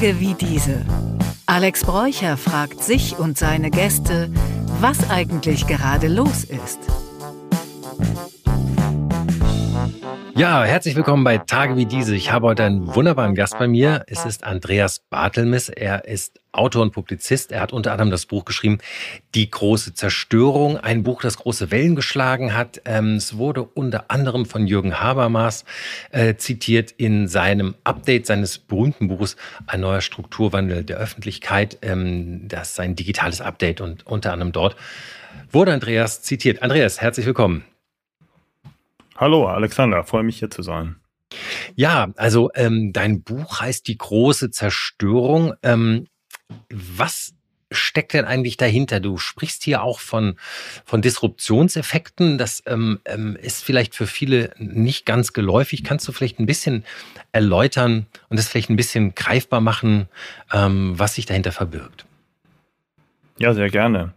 Tage wie diese. Alex Bräucher fragt sich und seine Gäste, was eigentlich gerade los ist. Ja, herzlich willkommen bei Tage wie diese. Ich habe heute einen wunderbaren Gast bei mir. Es ist Andreas Bartelmis. Er ist Autor und Publizist. Er hat unter anderem das Buch geschrieben, Die große Zerstörung. Ein Buch, das große Wellen geschlagen hat. Ähm, es wurde unter anderem von Jürgen Habermas äh, zitiert in seinem Update seines berühmten Buches Ein neuer Strukturwandel der Öffentlichkeit. Ähm, das ist sein digitales Update und unter anderem dort wurde Andreas zitiert. Andreas, herzlich willkommen. Hallo Alexander, freue mich hier zu sein. Ja, also ähm, dein Buch heißt Die große Zerstörung. Ähm, was steckt denn eigentlich dahinter? Du sprichst hier auch von, von Disruptionseffekten. Das ähm, ähm, ist vielleicht für viele nicht ganz geläufig. Kannst du vielleicht ein bisschen erläutern und das vielleicht ein bisschen greifbar machen, ähm, was sich dahinter verbirgt? Ja, sehr gerne.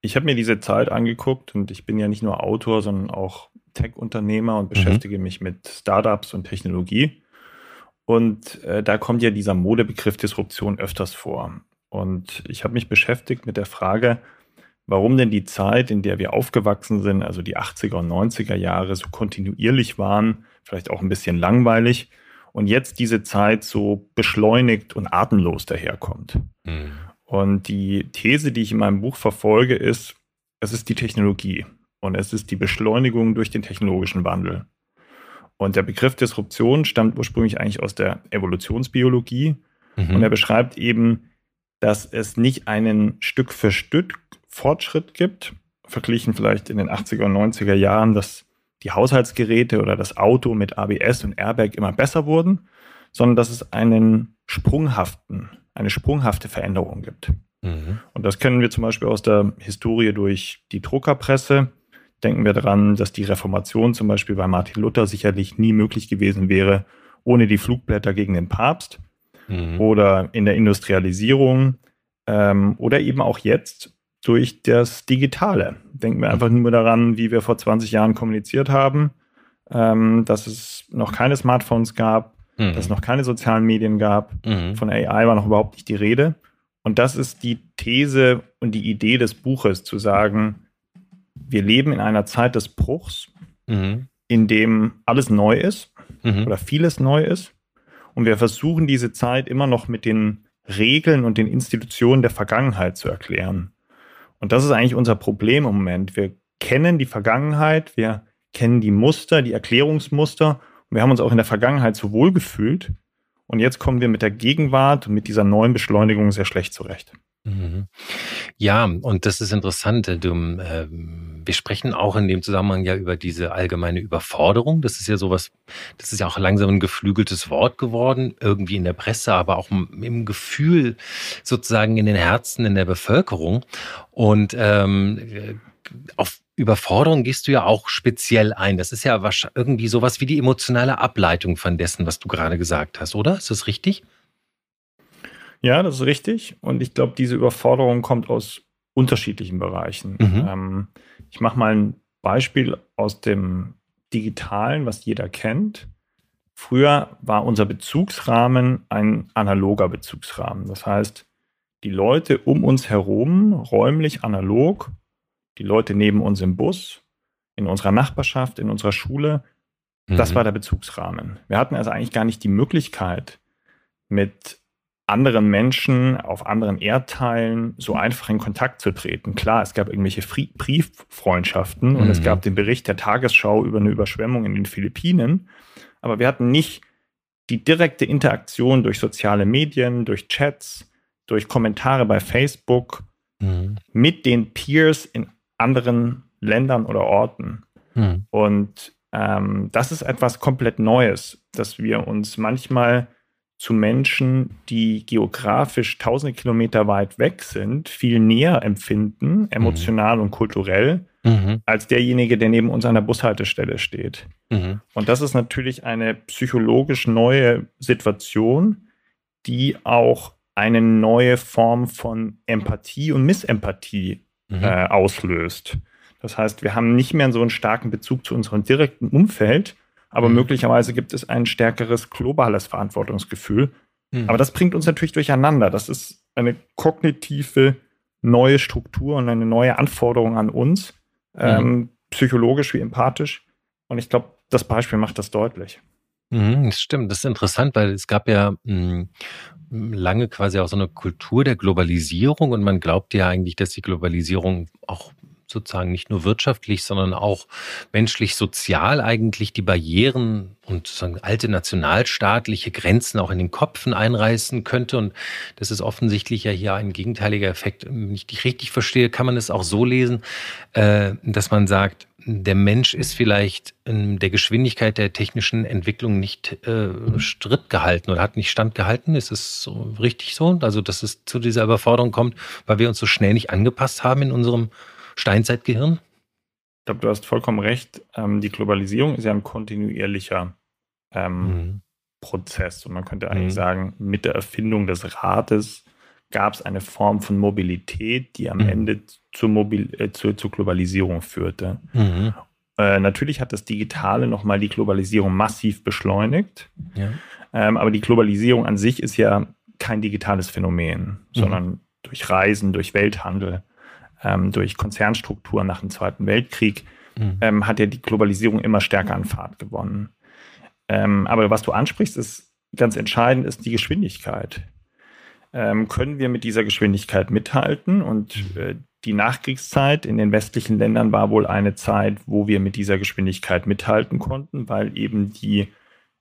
Ich habe mir diese Zeit angeguckt und ich bin ja nicht nur Autor, sondern auch Tech-Unternehmer und mhm. beschäftige mhm. mich mit Startups und Technologie. Und äh, da kommt ja dieser Modebegriff Disruption öfters vor. Und ich habe mich beschäftigt mit der Frage, warum denn die Zeit, in der wir aufgewachsen sind, also die 80er und 90er Jahre, so kontinuierlich waren, vielleicht auch ein bisschen langweilig, und jetzt diese Zeit so beschleunigt und atemlos daherkommt. Mhm. Und die These, die ich in meinem Buch verfolge, ist, es ist die Technologie. Und es ist die Beschleunigung durch den technologischen Wandel. Und der Begriff Disruption stammt ursprünglich eigentlich aus der Evolutionsbiologie. Mhm. Und er beschreibt eben, dass es nicht einen Stück für Stück Fortschritt gibt, verglichen vielleicht in den 80er und 90er Jahren, dass die Haushaltsgeräte oder das Auto mit ABS und Airbag immer besser wurden, sondern dass es einen sprunghaften, eine sprunghafte Veränderung gibt. Mhm. Und das kennen wir zum Beispiel aus der Historie durch die Druckerpresse. Denken wir daran, dass die Reformation zum Beispiel bei Martin Luther sicherlich nie möglich gewesen wäre ohne die Flugblätter gegen den Papst mhm. oder in der Industrialisierung ähm, oder eben auch jetzt durch das Digitale. Denken wir einfach nur daran, wie wir vor 20 Jahren kommuniziert haben, ähm, dass es noch keine Smartphones gab, mhm. dass es noch keine sozialen Medien gab. Mhm. Von AI war noch überhaupt nicht die Rede. Und das ist die These und die Idee des Buches, zu sagen, wir leben in einer Zeit des Bruchs, mhm. in dem alles neu ist mhm. oder vieles neu ist. Und wir versuchen diese Zeit immer noch mit den Regeln und den Institutionen der Vergangenheit zu erklären. Und das ist eigentlich unser Problem im Moment. Wir kennen die Vergangenheit, wir kennen die Muster, die Erklärungsmuster. Und wir haben uns auch in der Vergangenheit so wohl gefühlt. Und jetzt kommen wir mit der Gegenwart und mit dieser neuen Beschleunigung sehr schlecht zurecht. Mhm. Ja, und das ist interessant. Du, äh, wir sprechen auch in dem Zusammenhang ja über diese allgemeine Überforderung. Das ist ja sowas, das ist ja auch langsam ein geflügeltes Wort geworden, irgendwie in der Presse, aber auch im Gefühl sozusagen in den Herzen in der Bevölkerung. Und ähm, auf Überforderung gehst du ja auch speziell ein. Das ist ja irgendwie sowas wie die emotionale Ableitung von dessen, was du gerade gesagt hast, oder? Ist das richtig? Ja, das ist richtig. Und ich glaube, diese Überforderung kommt aus unterschiedlichen Bereichen. Mhm. Ähm, ich mache mal ein Beispiel aus dem Digitalen, was jeder kennt. Früher war unser Bezugsrahmen ein analoger Bezugsrahmen. Das heißt, die Leute um uns herum, räumlich analog, die Leute neben uns im Bus, in unserer Nachbarschaft, in unserer Schule, mhm. das war der Bezugsrahmen. Wir hatten also eigentlich gar nicht die Möglichkeit, mit anderen Menschen auf anderen Erdteilen so einfach in Kontakt zu treten. Klar, es gab irgendwelche Brieffreundschaften mhm. und es mhm. gab den Bericht der Tagesschau über eine Überschwemmung in den Philippinen, aber wir hatten nicht die direkte Interaktion durch soziale Medien, durch Chats, durch Kommentare bei Facebook mhm. mit den Peers in anderen Ländern oder Orten. Mhm. Und ähm, das ist etwas komplett Neues, dass wir uns manchmal zu Menschen, die geografisch tausende Kilometer weit weg sind, viel näher empfinden, emotional mhm. und kulturell, mhm. als derjenige, der neben uns an der Bushaltestelle steht. Mhm. Und das ist natürlich eine psychologisch neue Situation, die auch eine neue Form von Empathie und Missempathie mhm. äh, auslöst. Das heißt, wir haben nicht mehr so einen starken Bezug zu unserem direkten Umfeld, aber mhm. möglicherweise gibt es ein stärkeres globales Verantwortungsgefühl. Mhm. Aber das bringt uns natürlich durcheinander. Das ist eine kognitive neue Struktur und eine neue Anforderung an uns, mhm. ähm, psychologisch wie empathisch. Und ich glaube, das Beispiel macht das deutlich. Mhm, das stimmt, das ist interessant, weil es gab ja mh, hm, lange quasi auch so eine Kultur der Globalisierung und man glaubt ja eigentlich, dass die Globalisierung auch sozusagen nicht nur wirtschaftlich, sondern auch menschlich, sozial eigentlich die Barrieren und sozusagen alte nationalstaatliche Grenzen auch in den Kopfen einreißen könnte. Und das ist offensichtlich ja hier ein gegenteiliger Effekt. Wenn ich dich richtig verstehe, kann man es auch so lesen, äh, dass man sagt, der Mensch ist vielleicht in der Geschwindigkeit der technischen Entwicklung nicht äh, Stritt gehalten oder hat nicht standgehalten. Ist es so richtig so? Also, dass es zu dieser Überforderung kommt, weil wir uns so schnell nicht angepasst haben in unserem Steinzeitgehirn? Ich glaube, du hast vollkommen recht. Ähm, die Globalisierung ist ja ein kontinuierlicher ähm, mhm. Prozess. Und man könnte eigentlich mhm. sagen, mit der Erfindung des Rates gab es eine Form von Mobilität, die am mhm. Ende zur, Mobil äh, zur, zur, Globalisierung führte. Mhm. Äh, natürlich hat das Digitale nochmal die Globalisierung massiv beschleunigt. Ja. Ähm, aber die Globalisierung an sich ist ja kein digitales Phänomen, mhm. sondern durch Reisen, durch Welthandel ähm, durch Konzernstrukturen nach dem Zweiten Weltkrieg, mhm. ähm, hat ja die Globalisierung immer stärker an Fahrt gewonnen. Ähm, aber was du ansprichst, ist ganz entscheidend, ist die Geschwindigkeit. Ähm, können wir mit dieser Geschwindigkeit mithalten? Und mhm. äh, die Nachkriegszeit in den westlichen Ländern war wohl eine Zeit, wo wir mit dieser Geschwindigkeit mithalten konnten, weil eben die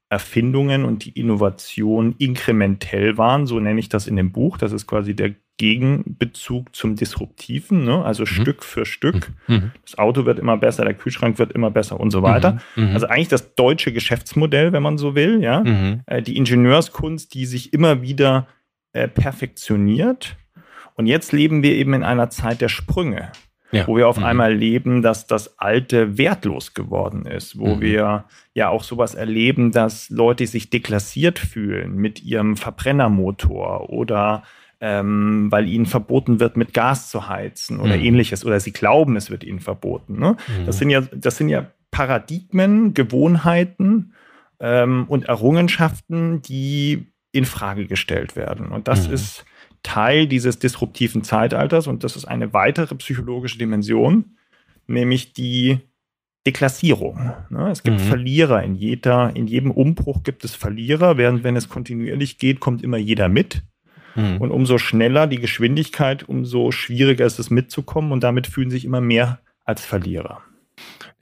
Erfindungen und die Innovation inkrementell waren, so nenne ich das in dem Buch. Das ist quasi der Gegenbezug zum Disruptiven, ne? also mhm. Stück für Stück. Mhm. mhm. Das Auto wird immer besser, der Kühlschrank wird immer besser und so weiter. Mhm. mhm. Also eigentlich das deutsche Geschäftsmodell, wenn man so will, ja. Mhm. Äh, die Ingenieurskunst, die sich immer wieder äh, perfektioniert. Und jetzt leben wir eben in einer Zeit der Sprünge. Ja. wo wir auf einmal leben, dass das Alte wertlos geworden ist, wo wir ja auch sowas erleben, dass Leute sich deklassiert fühlen mit ihrem Verbrennermotor oder ähm, weil ihnen verboten wird, mit Gas zu heizen oder mhm. ähnliches, oder sie glauben, es wird ihnen verboten. Ne? Mhm. Das, sind ja, das sind ja Paradigmen, Gewohnheiten ähm, und Errungenschaften, die in Frage gestellt werden. Und das mhm. ist Teil dieses disruptiven Zeitalters und das ist eine weitere psychologische Dimension, nämlich die Deklassierung. Ne? Es gibt mhm. Verlierer in jeder, in jedem Umbruch gibt es Verlierer, während wenn es kontinuierlich geht, kommt immer jeder mit. Mhm. Und umso schneller die Geschwindigkeit, umso schwieriger ist es mitzukommen und damit fühlen sich immer mehr als Verlierer.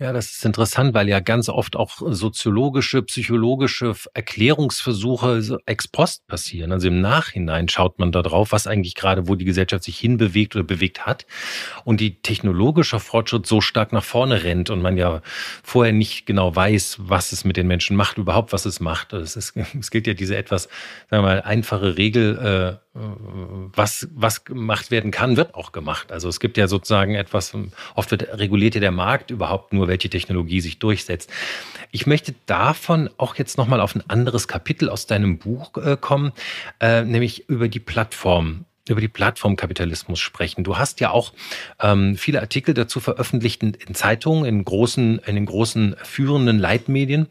Ja, das ist interessant, weil ja ganz oft auch soziologische, psychologische Erklärungsversuche ex post passieren. Also im Nachhinein schaut man da drauf, was eigentlich gerade, wo die Gesellschaft sich hinbewegt oder bewegt hat. Und die technologische Fortschritt so stark nach vorne rennt und man ja vorher nicht genau weiß, was es mit den Menschen macht, überhaupt was es macht. Es, ist, es gilt ja diese etwas, sagen wir mal, einfache Regel, äh, was, was gemacht werden kann, wird auch gemacht. Also es gibt ja sozusagen etwas, oft wird reguliert ja der Markt überhaupt nur, welche Technologie sich durchsetzt. Ich möchte davon auch jetzt nochmal auf ein anderes Kapitel aus deinem Buch äh, kommen, äh, nämlich über die Plattform über die Plattformkapitalismus sprechen. Du hast ja auch ähm, viele Artikel dazu veröffentlicht in, in, Zeitungen, in großen, in den großen führenden Leitmedien.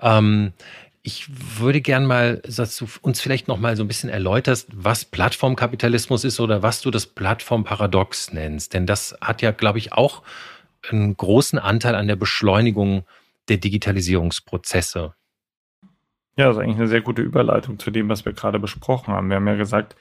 Ähm, ich würde gern mal, dass du uns vielleicht noch mal so ein bisschen erläuterst, was Plattformkapitalismus ist oder was du das Plattformparadox nennst. Denn das hat ja, glaube ich, auch einen großen Anteil an der Beschleunigung der Digitalisierungsprozesse. Ja, das ist eigentlich eine sehr gute Überleitung zu dem, was wir gerade besprochen haben. Wir haben ja gesagt,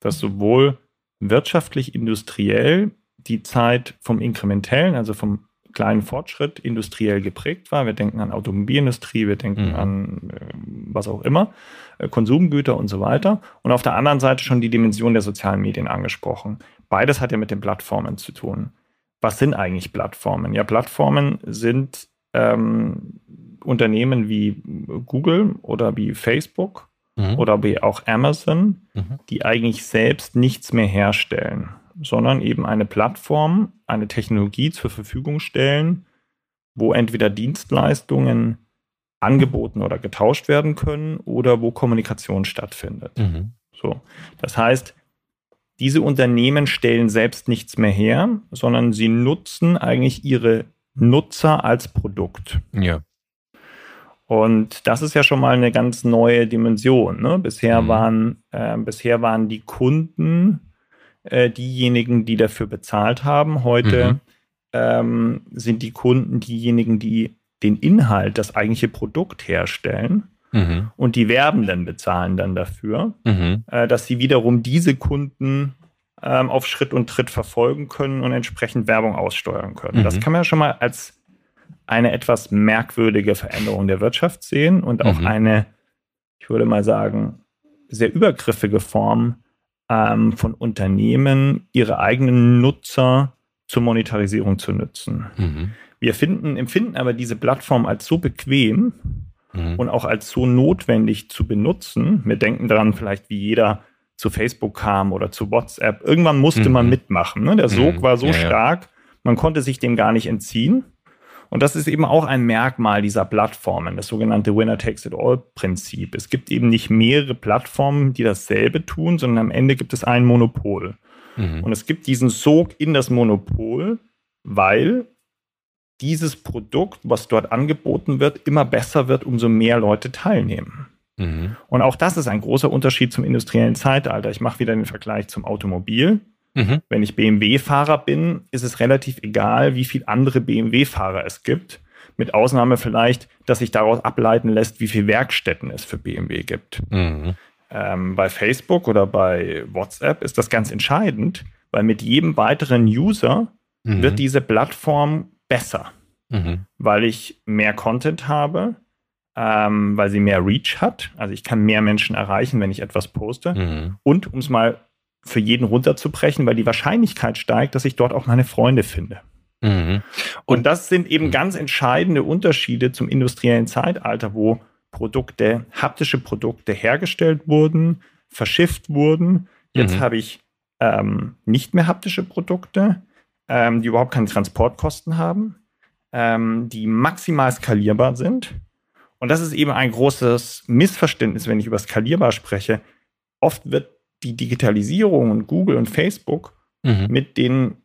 dass sowohl wirtschaftlich, industriell die Zeit vom Inkrementellen, also vom kleinen Fortschritt industriell geprägt war. Wir denken an Automobilindustrie, wir denken mhm. an äh, was auch immer, äh, Konsumgüter und so weiter. Und auf der anderen Seite schon die Dimension der sozialen Medien angesprochen. Beides hat ja mit den Plattformen zu tun. Was sind eigentlich Plattformen? Ja, Plattformen sind ähm, Unternehmen wie Google oder wie Facebook mhm. oder wie auch Amazon, mhm. die eigentlich selbst nichts mehr herstellen sondern eben eine Plattform, eine Technologie zur Verfügung stellen, wo entweder Dienstleistungen angeboten oder getauscht werden können oder wo Kommunikation stattfindet. Mhm. So. Das heißt, diese Unternehmen stellen selbst nichts mehr her, sondern sie nutzen eigentlich ihre Nutzer als Produkt. Ja. Und das ist ja schon mal eine ganz neue Dimension. Ne? Bisher, mhm. waren, äh, bisher waren die Kunden äh, diejenigen, die dafür bezahlt haben. Heute mhm. ähm, sind die Kunden diejenigen, die den Inhalt, das eigentliche Produkt herstellen. Mhm. Und die Werbenden bezahlen dann dafür, mhm. äh, dass sie wiederum diese Kunden ähm, auf Schritt und Tritt verfolgen können und entsprechend Werbung aussteuern können. Das mhm. kann man ja schon mal als eine etwas merkwürdige Veränderung der Wirtschaft sehen und auch mhm. eine, ich würde mal sagen, sehr übergriffige Form ähm, von Unternehmen, ihre eigenen Nutzer zur Monetarisierung zu nutzen. Mhm. Wir finden, empfinden aber diese Plattform als so bequem mhm. und auch als so notwendig zu benutzen. Wir denken daran vielleicht, wie jeder zu Facebook kam oder zu WhatsApp. Irgendwann musste man mhm. mitmachen. Ne? Der Sog mhm. war so ja, stark, man konnte sich dem gar nicht entziehen. Und das ist eben auch ein Merkmal dieser Plattformen, das sogenannte Winner-Takes-it-all-Prinzip. Es gibt eben nicht mehrere Plattformen, die dasselbe tun, sondern am Ende gibt es ein Monopol. Mhm. Und es gibt diesen Sog in das Monopol, weil dieses Produkt, was dort angeboten wird, immer besser wird, umso mehr Leute teilnehmen. Mhm. Und auch das ist ein großer Unterschied zum industriellen Zeitalter. Ich mache wieder den Vergleich zum Automobil. Mhm. Wenn ich BMW-Fahrer bin, ist es relativ egal, wie viele andere BMW-Fahrer es gibt. Mit Ausnahme vielleicht, dass sich daraus ableiten lässt, wie viele Werkstätten es für BMW gibt. Mhm. Ähm, bei Facebook oder bei WhatsApp ist das ganz entscheidend, weil mit jedem weiteren User mhm. wird diese Plattform besser, mhm. weil ich mehr Content habe, ähm, weil sie mehr Reach hat. Also ich kann mehr Menschen erreichen, wenn ich etwas poste. Mhm. Und um es mal für jeden runterzubrechen, weil die Wahrscheinlichkeit steigt, dass ich dort auch meine Freunde finde. Mhm. Und, Und, das sind eben ganz entscheidende Unterschiede zum industriellen Zeitalter, wo Produkte, haptische Produkte hergestellt wurden, verschifft wurden. Jetzt mhm. habe ich ähm, nicht mehr haptische Produkte, ähm, die überhaupt keine Transportkosten haben, ähm, die maximal skalierbar sind. Und das ist eben ein großes Missverständnis, wenn ich über skalierbar spreche. Oft wird die Digitalisierung und Google und Facebook mhm. mit den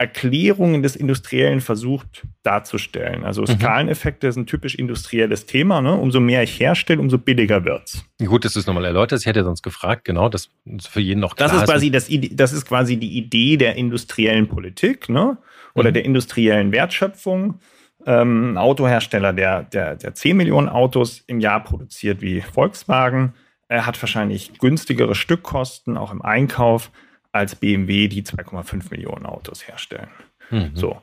Erklärungen des Industriellen versucht darzustellen. Also mhm. Skaleneffekte sind typisch industrielles Thema. Ne? Umso mehr ich herstelle, umso billiger wird's. Gut, dass du es nochmal erläuterst. Ich hätte sonst gefragt, genau, das für jeden noch klar das ist. Quasi das, das ist quasi die Idee der industriellen Politik ne? oder mhm. der industriellen Wertschöpfung. Ähm, ein Autohersteller, der, der, der 10 Millionen Autos im Jahr produziert wie Volkswagen, er hat wahrscheinlich günstigere Stückkosten, auch im Einkauf, als BMW, die 2,5 Millionen Autos herstellen. Mhm. So.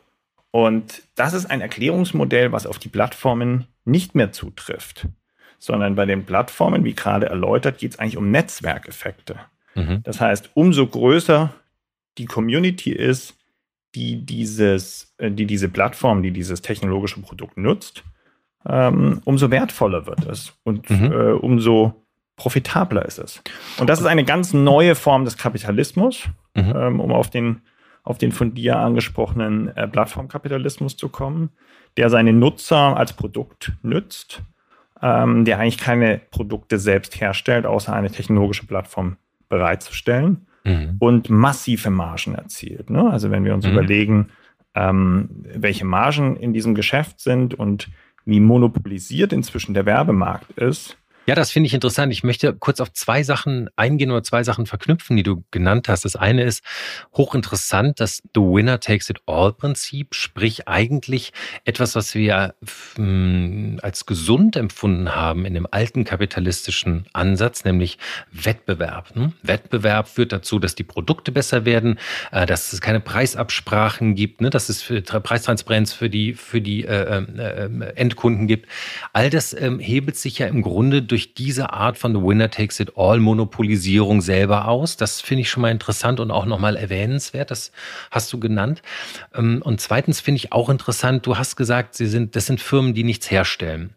Und das ist ein Erklärungsmodell, was auf die Plattformen nicht mehr zutrifft, sondern bei den Plattformen, wie gerade erläutert, geht es eigentlich um Netzwerkeffekte. Mhm. Das heißt, umso größer die Community ist, die dieses, äh, die diese Plattform, die dieses technologische Produkt nutzt, ähm, umso wertvoller wird es und mhm. äh, umso profitabler ist es. Und das ist eine ganz neue Form des Kapitalismus, mhm. ähm, um auf den, auf den von dir angesprochenen äh, Plattformkapitalismus zu kommen, der seine Nutzer als Produkt nützt, ähm, der eigentlich keine Produkte selbst herstellt, außer eine technologische Plattform bereitzustellen mhm. und massive Margen erzielt. Ne? Also wenn wir uns mhm. überlegen, ähm, welche Margen in diesem Geschäft sind und wie monopolisiert inzwischen der Werbemarkt ist, ja, das finde ich interessant. Ich möchte kurz auf zwei Sachen eingehen oder zwei Sachen verknüpfen, die du genannt hast. Das eine ist hochinteressant, das The Winner Takes It All Prinzip, sprich eigentlich etwas, was wir hm, als gesund empfunden haben in dem alten kapitalistischen Ansatz, nämlich Wettbewerb. Ne? Wettbewerb führt dazu, dass die Produkte besser werden, äh, dass es keine Preisabsprachen gibt, ne? dass es Preistransparenz für die, für die äh, äh Endkunden gibt. All das ähm, hebelt sich ja im Grunde durch durch diese Art von The Winner Takes It All Monopolisierung selber aus. Das finde ich schon mal interessant und auch nochmal erwähnenswert. Das hast du genannt. Ähm, und zweitens finde ich auch interessant, du hast gesagt, sie sind, das sind Firmen, die nichts herstellen.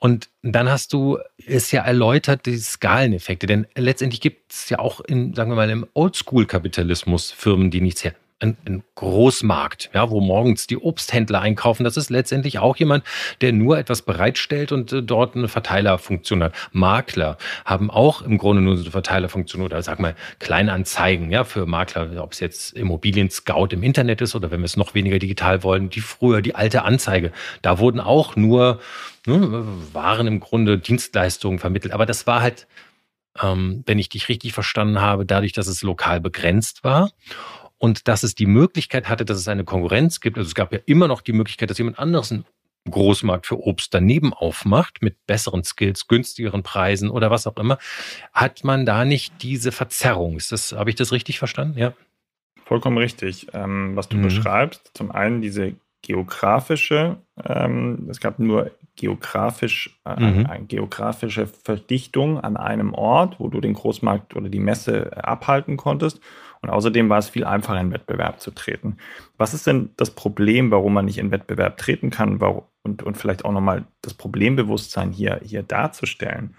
Und dann hast du es ja erläutert, die Skaleneffekte. Denn letztendlich gibt es ja auch in, sagen wir mal, im Oldschool-Kapitalismus Firmen, die nichts herstellen ein, ein Großmarkt, ja, wo morgens die Obsthändler einkaufen. Das ist letztendlich auch jemand, der nur etwas bereitstellt und äh, dort eine Verteilerfunktion hat. Makler haben auch im Grunde nur eine Verteilerfunktion oder sag mal Kleinanzeigen, ja, für Makler, ob es jetzt Immobilien Scout im Internet ist oder wenn wir es noch weniger digital wollen, die früher die alte Anzeige. Da wurden auch nur ne, waren im Grunde Dienstleistungen vermittelt. Aber das war halt, ähm, wenn ich dich richtig verstanden habe, dadurch, dass es lokal begrenzt war und dass es die Möglichkeit hatte, dass es eine Konkurrenz gibt. Also es gab ja immer noch die Möglichkeit, dass jemand anderes einen Großmarkt für Obst daneben aufmacht mit besseren Skills, günstigeren Preisen oder was auch immer, hat man da nicht diese Verzerrung. Ist das, habe ich das richtig verstanden? Ja. Vollkommen richtig. Ähm, was du mhm. beschreibst, zum einen diese geografische, ähm, es gab nur geografisch, äh, mhm. eine geografische Verdichtung an einem Ort, wo du den Großmarkt oder die Messe abhalten konntest. Und außerdem war es viel einfacher, in Wettbewerb zu treten. Was ist denn das Problem, warum man nicht in Wettbewerb treten kann warum, und, und vielleicht auch nochmal das Problembewusstsein hier, hier darzustellen?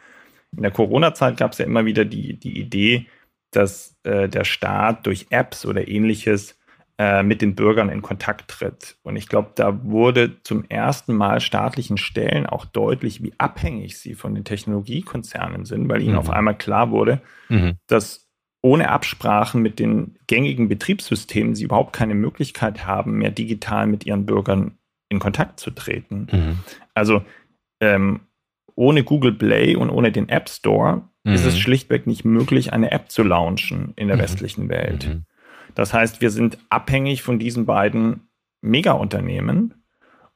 In der Corona-Zeit gab es ja immer wieder die, die Idee, dass äh, der Staat durch Apps oder ähnliches äh, mit den Bürgern in Kontakt tritt. Und ich glaube, da wurde zum ersten Mal staatlichen Stellen auch deutlich, wie abhängig sie von den Technologiekonzernen sind, weil ihnen mhm. auf einmal klar wurde, mhm. dass ohne Absprachen mit den gängigen Betriebssystemen sie überhaupt keine Möglichkeit haben, mehr digital mit ihren Bürgern in Kontakt zu treten. Mhm. Also ähm, ohne Google Play und ohne den App Store mhm. ist es mhm. schlichtweg nicht möglich, eine App zu launchen in der mhm. westlichen Welt. Mhm. Das heißt, wir sind abhängig von diesen beiden Mega-Unternehmen.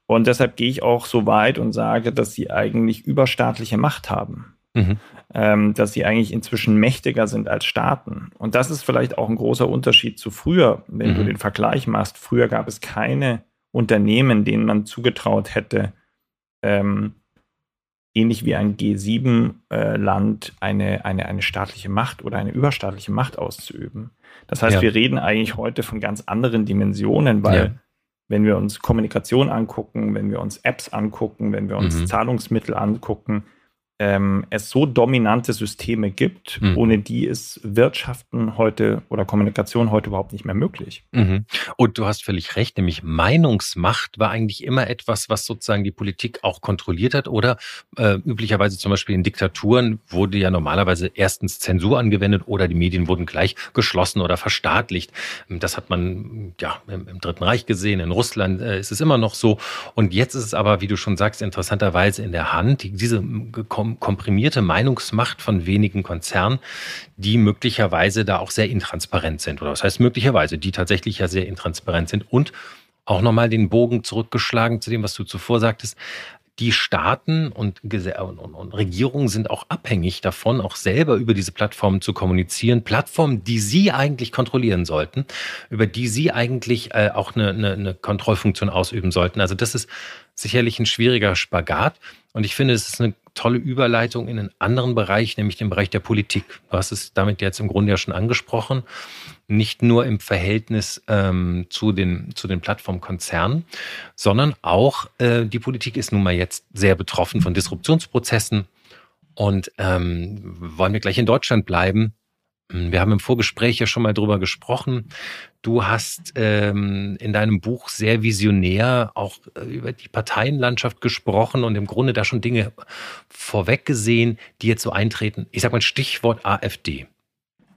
Und deshalb gehe ich auch so weit und sage, dass sie eigentlich überstaatliche Macht haben. Mhm. Ähm, dass sie eigentlich inzwischen mächtiger sind als Staaten. Und das ist vielleicht auch ein großer Unterschied zu früher, wenn mhm. du den Vergleich machst. Früher gab es keine Unternehmen, denen man zugetraut hätte, ähm, ähnlich wie ein G7-Land äh, eine, eine, eine staatliche Macht oder eine überstaatliche Macht auszuüben. Das heißt, ja. wir reden eigentlich heute von ganz anderen Dimensionen, weil ja. wenn wir uns Kommunikation angucken, wenn wir uns Apps angucken, wenn wir uns mhm. Zahlungsmittel angucken, ähm, es so dominante Systeme gibt, mhm. ohne die ist Wirtschaften heute oder Kommunikation heute überhaupt nicht mehr möglich. Mhm. Und du hast völlig recht, nämlich Meinungsmacht war eigentlich immer etwas, was sozusagen die Politik auch kontrolliert hat oder äh, üblicherweise zum Beispiel in Diktaturen wurde ja normalerweise erstens Zensur angewendet oder die Medien wurden gleich geschlossen oder verstaatlicht. Das hat man ja im, im Dritten Reich gesehen, in Russland äh, ist es immer noch so. Und jetzt ist es aber, wie du schon sagst, interessanterweise in der Hand, diese komprimierte Meinungsmacht von wenigen Konzernen, die möglicherweise da auch sehr intransparent sind. Oder was heißt möglicherweise, die tatsächlich ja sehr intransparent sind. Und auch nochmal den Bogen zurückgeschlagen zu dem, was du zuvor sagtest. Die Staaten und, und, und, Regierungen sind auch abhängig davon, auch selber über diese Plattformen zu kommunizieren. Plattformen, die sie eigentlich kontrollieren sollten, über die sie eigentlich äh, auch eine, eine, eine Kontrollfunktion ausüben sollten. Also das ist sicherlich ein schwieriger Spagat. Und ich finde, es ist eine tolle Überleitung in einen anderen Bereich, nämlich den Bereich der Politik. Du hast es damit jetzt im Grunde ja schon angesprochen. Nicht nur im Verhältnis ähm, zu, den, zu den Plattformkonzernen, sondern auch äh, die Politik ist nun mal jetzt sehr betroffen von Disruptionsprozessen. Und ähm, wollen wir gleich in Deutschland bleiben? Hm, wir haben im Vorgespräch ja schon mal drüber gesprochen. Du hast ähm, in deinem Buch sehr visionär auch äh, über die Parteienlandschaft gesprochen und im Grunde da schon Dinge vorweggesehen, die jetzt so eintreten. Ich sag mal Stichwort AfD.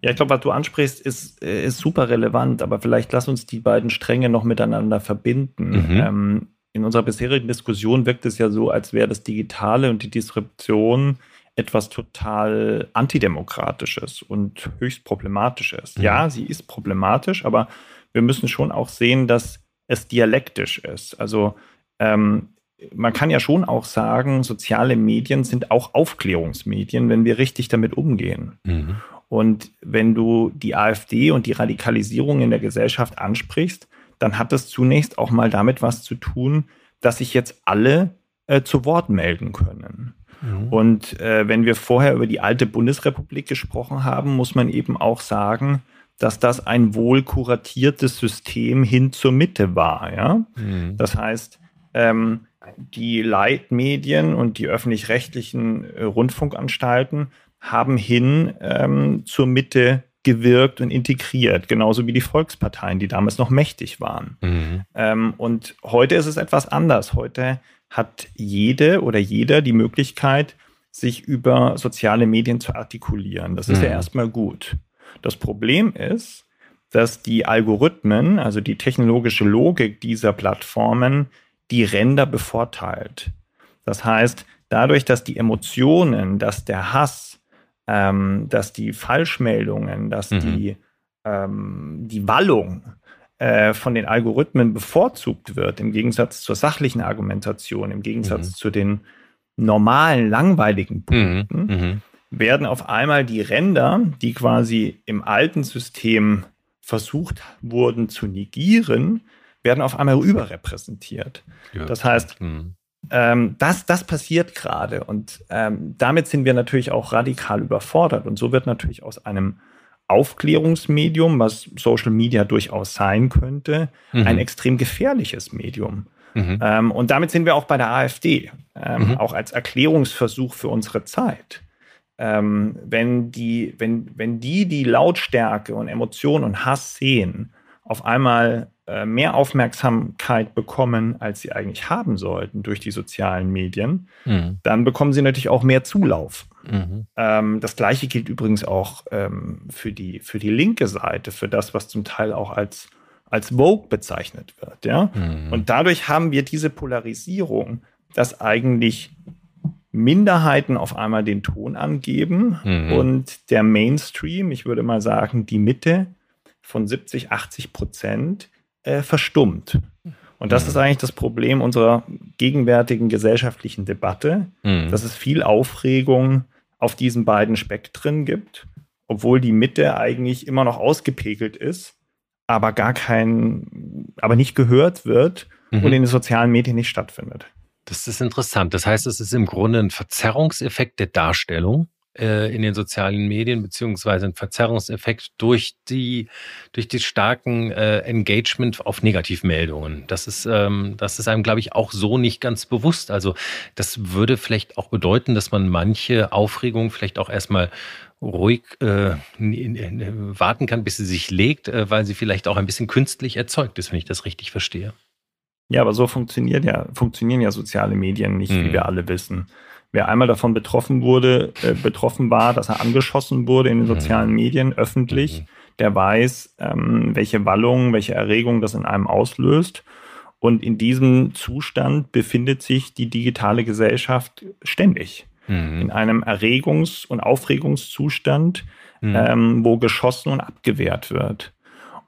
Ja, ich glaube, was du ansprichst, ist, äh, ist super relevant, aber vielleicht lass uns die beiden Stränge noch miteinander verbinden. Mhm. Ähm, in unserer bisherigen Diskussion wirkt es ja so, als wäre das Digitale und die Disruption etwas total antidemokratisches und höchst problematisches. Mhm. Ja, sie ist problematisch, aber wir müssen schon auch sehen, dass es dialektisch ist. Also ähm, man kann ja schon auch sagen, soziale Medien sind auch Aufklärungsmedien, wenn wir richtig damit umgehen. Mhm. Und wenn du die AfD und die Radikalisierung in der Gesellschaft ansprichst, dann hat das zunächst auch mal damit was zu tun, dass sich jetzt alle äh, zu Wort melden können. Mhm. Und äh, wenn wir vorher über die alte Bundesrepublik gesprochen haben, muss man eben auch sagen, dass das ein wohl kuratiertes System hin zur Mitte war. Ja? Mhm. Das heißt, ähm, die Leitmedien und die öffentlich-rechtlichen äh, Rundfunkanstalten haben hin ähm, zur Mitte gewirkt und integriert, genauso wie die Volksparteien, die damals noch mächtig waren. Mhm. Ähm, und heute ist es etwas anders. Heute hat jede oder jeder die Möglichkeit, sich über soziale Medien zu artikulieren. Das ist mhm. ja erstmal gut. Das Problem ist, dass die Algorithmen, also die technologische Logik dieser Plattformen, die Ränder bevorteilt. Das heißt, dadurch, dass die Emotionen, dass der Hass, ähm, dass die Falschmeldungen, dass mhm. die, ähm, die Wallung äh, von den Algorithmen bevorzugt wird, im Gegensatz zur sachlichen Argumentation, im Gegensatz mhm. zu den normalen, langweiligen mhm. Punkten, mhm. werden auf einmal die Ränder, die quasi im alten System versucht wurden zu negieren, werden auf einmal überrepräsentiert. Ja. Das heißt, mhm. ähm, das, das passiert gerade und ähm, damit sind wir natürlich auch radikal überfordert. Und so wird natürlich aus einem Aufklärungsmedium, was Social Media durchaus sein könnte, mhm. ein extrem gefährliches Medium. Mhm. Ähm, und damit sind wir auch bei der AfD, ähm, mhm. auch als Erklärungsversuch für unsere Zeit. Ähm, wenn, die, wenn, wenn die die Lautstärke und Emotion und Hass sehen, auf einmal äh, mehr Aufmerksamkeit bekommen, als sie eigentlich haben sollten durch die sozialen Medien, mhm. dann bekommen sie natürlich auch mehr Zulauf. Mhm. Ähm, das gleiche gilt übrigens auch ähm, für, die, für die linke Seite, für das, was zum Teil auch als, als Vogue bezeichnet wird. Ja? Mhm. Und dadurch haben wir diese Polarisierung, dass eigentlich Minderheiten auf einmal den Ton angeben mhm. und der Mainstream, ich würde mal sagen, die Mitte von 70, 80 Prozent, äh, verstummt. Und das mhm. ist eigentlich das Problem unserer gegenwärtigen gesellschaftlichen Debatte, mhm. dass es viel Aufregung auf diesen beiden Spektren gibt, obwohl die Mitte eigentlich immer noch ausgepegelt ist, aber gar kein, aber nicht gehört wird mhm. und in den sozialen Medien nicht stattfindet. Das ist interessant. Das heißt, es ist im Grunde ein Verzerrungseffekt der Darstellung äh, in den sozialen Medien, beziehungsweise ein Verzerrungseffekt durch die, durch die starken äh, Engagement auf Negativmeldungen. Das ist, ähm, das ist einem, glaube ich, auch so nicht ganz bewusst. Also das würde vielleicht auch bedeuten, dass man manche Aufregung vielleicht auch erstmal ruhig äh, warten kann, bis sie sich legt, äh, weil sie vielleicht auch ein bisschen künstlich erzeugt ist, wenn ich das richtig verstehe. Ja, aber so funktioniert ja, funktionieren ja soziale Medien nicht, mhm. wie wir alle wissen. Wer einmal davon betroffen wurde, äh, betroffen war, dass er angeschossen wurde in den mhm. sozialen Medien öffentlich, mhm. der weiß, ähm, welche Wallung, welche Erregung das in einem auslöst. Und in diesem Zustand befindet sich die digitale Gesellschaft ständig. Mhm. In einem Erregungs- und Aufregungszustand, mhm. ähm, wo geschossen und abgewehrt wird.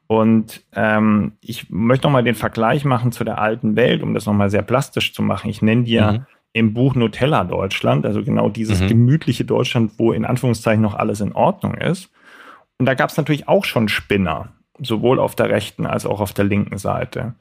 Und ähm, ich möchte nochmal den Vergleich machen zu der alten Welt, um das nochmal sehr plastisch zu machen. Ich nenne dir mhm im Buch Nutella Deutschland, also genau dieses mhm. gemütliche Deutschland, wo in Anführungszeichen noch alles in Ordnung ist. Und da gab es natürlich auch schon Spinner, sowohl auf der rechten als auch auf der linken Seite.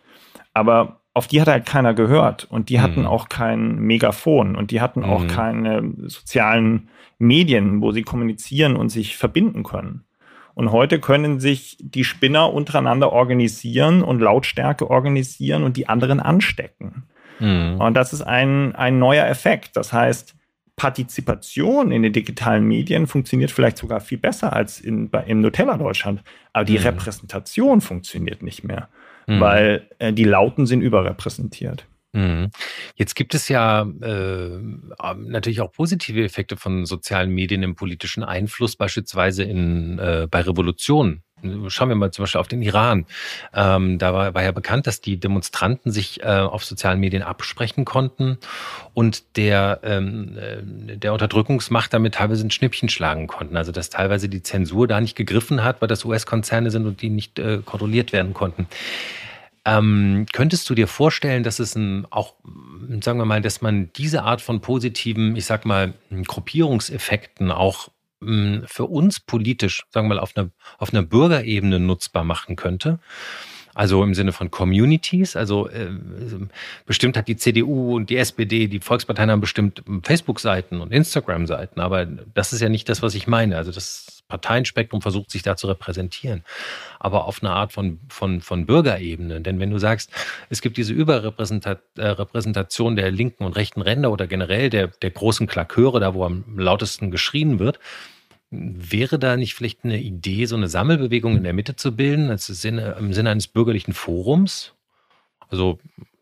Aber auf die hat halt keiner gehört und die mhm. hatten auch kein Megafon und die hatten auch mhm. keine sozialen Medien, wo sie kommunizieren und sich verbinden können. Und heute können sich die Spinner untereinander organisieren und Lautstärke organisieren und die anderen anstecken. Mhm. Und das ist ein, ein neuer Effekt. Das heißt, Partizipation in den digitalen Medien funktioniert vielleicht sogar viel besser als in, bei, im Nutella Deutschland. Aber die mhm. Repräsentation funktioniert nicht mehr, mhm. weil äh, die Lauten sind überrepräsentiert. Mhm. Jetzt gibt es ja äh, natürlich auch positive Effekte von sozialen Medien im politischen Einfluss, beispielsweise in, äh, bei Revolutionen. Schauen wir mal zum Beispiel auf den Iran. Ähm, da war, war ja bekannt, dass die Demonstranten sich äh, auf sozialen Medien absprechen konnten und der, ähm, äh, der Unterdrückungsmacht damit teilweise ein Schnippchen schlagen konnten. Also dass teilweise die Zensur da nicht gegriffen hat, weil das US-Konzerne sind und die nicht äh, kontrolliert werden konnten. Ähm, könntest du dir vorstellen, dass es ein, auch, sagen wir mal, dass man diese Art von positiven, ich sag mal, Gruppierungseffekten auch für uns politisch, sagen wir mal, auf einer, auf einer Bürgerebene nutzbar machen könnte. Also im Sinne von Communities. Also äh, bestimmt hat die CDU und die SPD, die Volksparteien haben bestimmt Facebook-Seiten und Instagram-Seiten. Aber das ist ja nicht das, was ich meine. Also das Parteienspektrum versucht sich da zu repräsentieren. Aber auf eine Art von, von, von Bürgerebene. Denn wenn du sagst, es gibt diese Überrepräsentation äh, der linken und rechten Ränder oder generell der, der großen Klaköre, da wo am lautesten geschrien wird, Wäre da nicht vielleicht eine Idee, so eine Sammelbewegung in der Mitte zu bilden, als Sinne, im Sinne eines bürgerlichen Forums? Also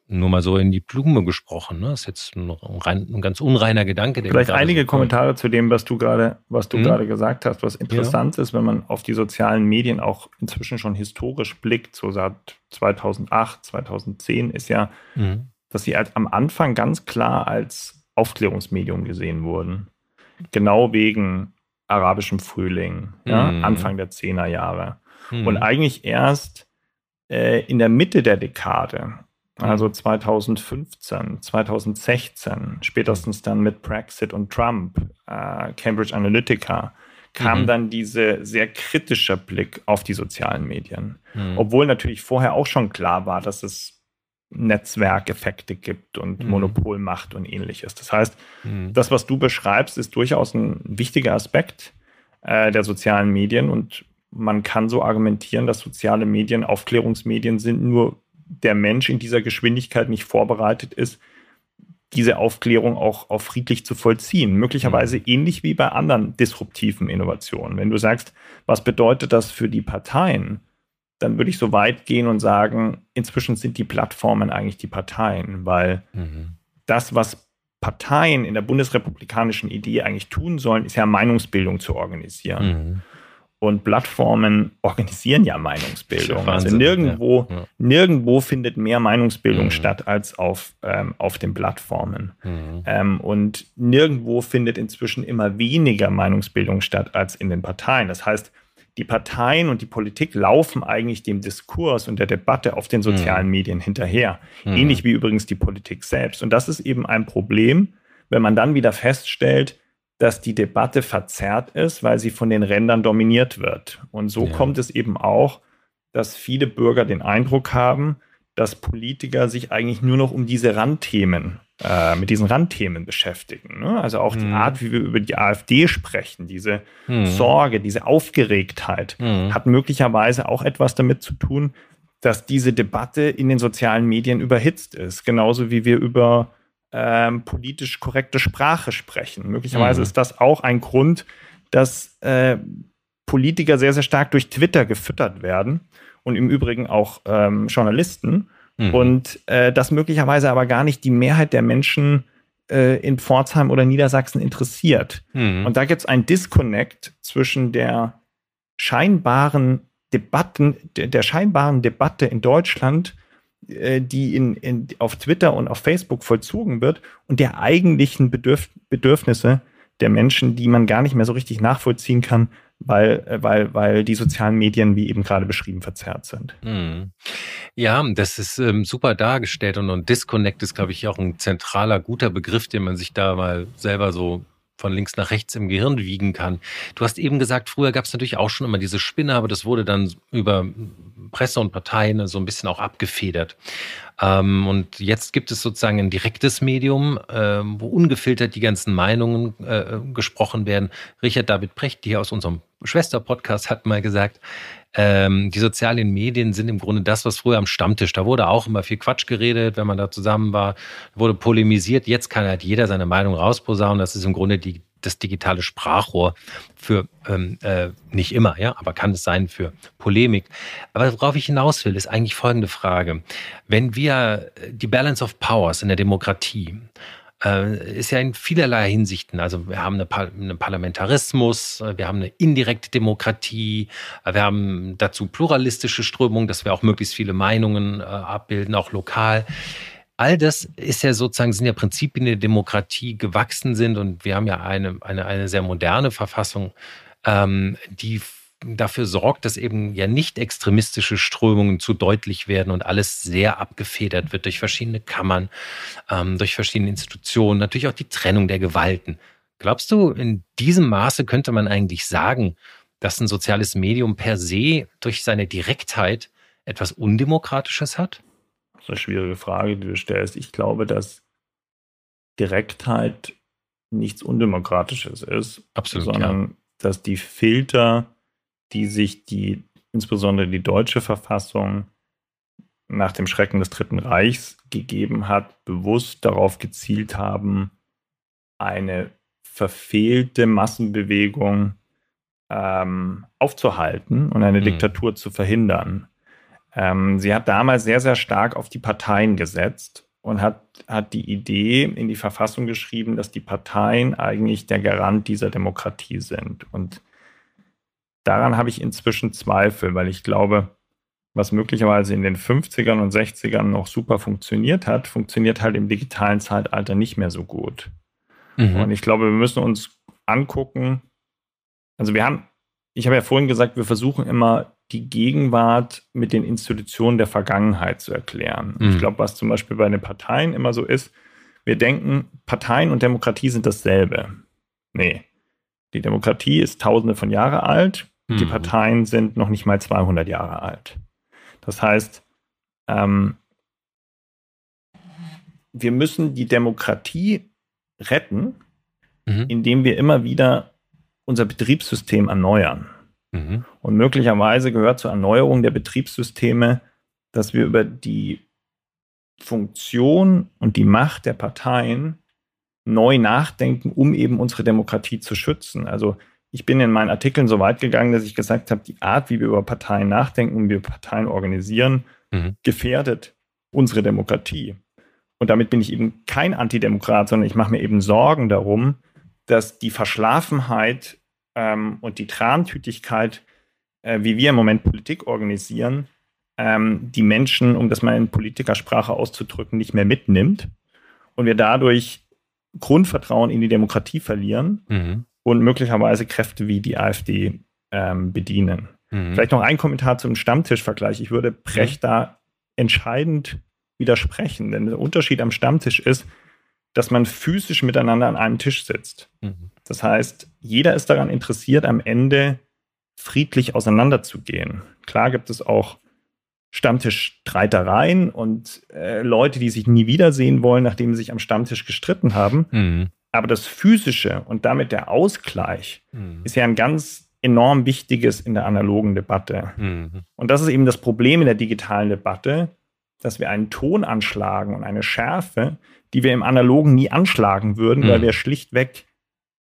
nur mal so in die Blume gesprochen. Ne? Das ist jetzt ein, rein, ein ganz unreiner Gedanke. Vielleicht einige so Kommentare zu dem, was du gerade, was du hm? gerade gesagt hast. Was interessant ja. ist, wenn man auf die sozialen Medien auch inzwischen schon historisch blickt, so seit 2008, 2010, ist ja, hm. dass sie halt am Anfang ganz klar als Aufklärungsmedium gesehen wurden. Genau wegen arabischem Frühling, ja, mhm. Anfang der 10er Jahre. Mhm. Und eigentlich erst äh, in der Mitte der Dekade, also 2015, 2016, spätestens dann mit Brexit und Trump, äh, Cambridge Analytica, kam mhm. dann dieser sehr kritische Blick auf die sozialen Medien. Mhm. Obwohl natürlich vorher auch schon klar war, dass es Netzwerkeffekte gibt und mhm. Monopolmacht und ähnliches. Das heißt, mhm. das, was du beschreibst, ist durchaus ein wichtiger Aspekt äh, der sozialen Medien und man kann so argumentieren, dass soziale Medien Aufklärungsmedien sind, nur der Mensch in dieser Geschwindigkeit nicht vorbereitet ist, diese Aufklärung auch, auch friedlich zu vollziehen. Möglicherweise mhm. ähnlich wie bei anderen disruptiven Innovationen. Wenn du sagst, was bedeutet das für die Parteien, dann würde ich so weit gehen und sagen, inzwischen sind die Plattformen eigentlich die Parteien, weil mhm. das, was Parteien in der bundesrepublikanischen Idee eigentlich tun sollen, ist ja Meinungsbildung zu organisieren. Mhm. Und Plattformen organisieren ja Meinungsbildung. Ja also nirgendwo, ja. nirgendwo findet mehr Meinungsbildung mhm. statt als auf, ähm, auf den Plattformen. Mhm. Ähm, und nirgendwo findet inzwischen immer weniger Meinungsbildung statt als in den Parteien. Das heißt, die Parteien und die Politik laufen eigentlich dem Diskurs und der Debatte auf den sozialen mhm. Medien hinterher. Mhm. Ähnlich wie übrigens die Politik selbst. Und das ist eben ein Problem, wenn man dann wieder feststellt, dass die Debatte verzerrt ist, weil sie von den Rändern dominiert wird. Und so ja. kommt es eben auch, dass viele Bürger den Eindruck haben, dass Politiker sich eigentlich nur noch um diese Randthemen, äh, mit diesen Randthemen beschäftigen. Ne? Also auch mhm. die Art, wie wir über die AfD sprechen, diese mhm. Sorge, diese Aufgeregtheit, mhm. hat möglicherweise auch etwas damit zu tun, dass diese Debatte in den sozialen Medien überhitzt ist. Genauso wie wir über ähm, politisch korrekte Sprache sprechen. Möglicherweise mhm. ist das auch ein Grund, dass äh, Politiker sehr, sehr stark durch Twitter gefüttert werden und im Übrigen auch ähm, Journalisten. Mhm. Und äh, das möglicherweise aber gar nicht die Mehrheit der Menschen äh, in Pforzheim oder Niedersachsen interessiert. Mhm. Und da gibt es ein Disconnect zwischen der scheinbaren Debatten, der, der scheinbaren Debatte in Deutschland äh, die in, in, auf Twitter und auf Facebook vollzogen wird und der eigentlichen Bedürf Bedürfnisse der Menschen, die man gar nicht mehr so richtig nachvollziehen kann, weil, weil, weil die sozialen Medien, wie eben gerade beschrieben, verzerrt sind. Hm. Ja, das ist ähm, super dargestellt und, und Disconnect ist, glaube ich, auch ein zentraler, guter Begriff, den man sich da mal selber so von links nach rechts im Gehirn wiegen kann. Du hast eben gesagt, früher gab es natürlich auch schon immer diese Spinne, aber das wurde dann über Presse und Parteien so ein bisschen auch abgefedert. Ähm, und jetzt gibt es sozusagen ein direktes Medium, äh, wo ungefiltert die ganzen Meinungen äh, gesprochen werden. Richard David Precht, hier aus unserem Schwester-Podcast, hat mal gesagt, ähm, die sozialen Medien sind im Grunde das, was früher am Stammtisch, da wurde auch immer viel Quatsch geredet, wenn man da zusammen war, wurde polemisiert. Jetzt kann halt jeder seine Meinung rausposaunen. Das ist im Grunde die, das digitale Sprachrohr für, ähm, äh, nicht immer, ja, aber kann es sein für Polemik. Aber worauf ich hinaus will, ist eigentlich folgende Frage. Wenn wir die Balance of Powers in der Demokratie äh, ist ja in vielerlei Hinsichten. Also wir haben eine einen Parlamentarismus, äh, wir haben eine indirekte Demokratie, äh, wir haben dazu pluralistische Strömungen, dass wir auch möglichst viele Meinungen äh, abbilden, auch lokal. All das ist ja sozusagen, sind ja Prinzipien der Demokratie gewachsen sind und wir haben ja eine, eine, eine sehr moderne Verfassung, ähm, die dafür sorgt, dass eben ja nicht extremistische Strömungen zu deutlich werden und alles sehr abgefedert wird durch verschiedene Kammern, ähm, durch verschiedene Institutionen, natürlich auch die Trennung der Gewalten. Glaubst du, in diesem Maße könnte man eigentlich sagen, dass ein soziales Medium per se durch seine Direktheit etwas Undemokratisches hat? Ist eine schwierige Frage, die du stellst. Ich glaube, dass Direktheit nichts Undemokratisches ist, Absolut, sondern ja. dass die Filter die sich die, insbesondere die deutsche Verfassung nach dem Schrecken des Dritten Reichs gegeben hat, bewusst darauf gezielt haben, eine verfehlte Massenbewegung ähm, aufzuhalten und eine mhm. Diktatur zu verhindern. Ähm, sie hat damals sehr, sehr stark auf die Parteien gesetzt und hat, hat die Idee in die Verfassung geschrieben, dass die Parteien eigentlich der Garant dieser Demokratie sind. Und Daran habe ich inzwischen Zweifel, weil ich glaube, was möglicherweise in den 50ern und 60ern noch super funktioniert hat, funktioniert halt im digitalen Zeitalter nicht mehr so gut. Mhm. Und ich glaube, wir müssen uns angucken, also wir haben, ich habe ja vorhin gesagt, wir versuchen immer die Gegenwart mit den Institutionen der Vergangenheit zu erklären. Mhm. Ich glaube, was zum Beispiel bei den Parteien immer so ist, wir denken, Parteien und Demokratie sind dasselbe. Nee. Die Demokratie ist tausende von Jahre alt, mhm. die Parteien sind noch nicht mal 200 Jahre alt. Das heißt, ähm, wir müssen die Demokratie retten, mhm. indem wir immer wieder unser Betriebssystem erneuern. Mhm. Und möglicherweise gehört zur Erneuerung der Betriebssysteme, dass wir über die Funktion und die Macht der Parteien neu nachdenken, um eben unsere Demokratie zu schützen. Also ich bin in meinen Artikeln so weit gegangen, dass ich gesagt habe, die Art, wie wir über Parteien nachdenken und wie wir Parteien organisieren, mhm. gefährdet unsere Demokratie. Und damit bin ich eben kein Antidemokrat, sondern ich mache mir eben Sorgen darum, dass die Verschlafenheit ähm, und die Trantütigkeit, äh, wie wir im Moment Politik organisieren, ähm, die Menschen, um das mal in Politikersprache auszudrücken, nicht mehr mitnimmt und wir dadurch Grundvertrauen in die Demokratie verlieren mhm. und möglicherweise Kräfte wie die AfD ähm, bedienen. Mhm. Vielleicht noch ein Kommentar zum Stammtischvergleich. Ich würde Brecht mhm. da entscheidend widersprechen, denn der Unterschied am Stammtisch ist, dass man physisch miteinander an einem Tisch sitzt. Mhm. Das heißt, jeder ist daran interessiert, am Ende friedlich auseinanderzugehen. Klar gibt es auch Stammtischstreitereien und äh, Leute, die sich nie wiedersehen wollen, nachdem sie sich am Stammtisch gestritten haben. Mhm. Aber das Physische und damit der Ausgleich mhm. ist ja ein ganz enorm wichtiges in der analogen Debatte. Mhm. Und das ist eben das Problem in der digitalen Debatte, dass wir einen Ton anschlagen und eine Schärfe, die wir im Analogen nie anschlagen würden, weil mhm. wir schlichtweg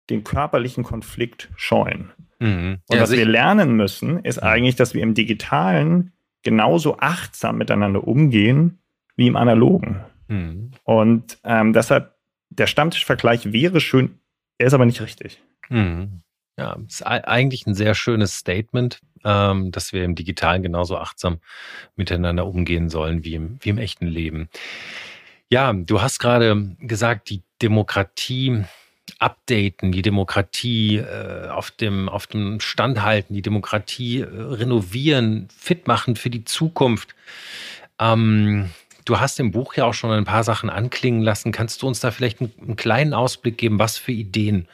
den körperlichen Konflikt scheuen. Mhm. Und ja, was wir lernen müssen, ist eigentlich, dass wir im Digitalen genauso achtsam miteinander umgehen wie im Analogen. Mhm. Und ähm, deshalb, der Stammtischvergleich wäre schön, er ist aber nicht richtig. Mhm. Ja, ist eigentlich ein sehr schönes Statement, ähm, dass wir im Digitalen genauso achtsam miteinander umgehen sollen wie im, wie im echten Leben. Ja, du hast gerade gesagt, die Demokratie updaten, die Demokratie äh, auf, dem, auf dem Stand halten, die Demokratie äh, renovieren, fit machen für die Zukunft. Ähm, du hast im Buch ja auch schon ein paar Sachen anklingen lassen. Kannst du uns da vielleicht einen, einen kleinen Ausblick geben, was für Ideen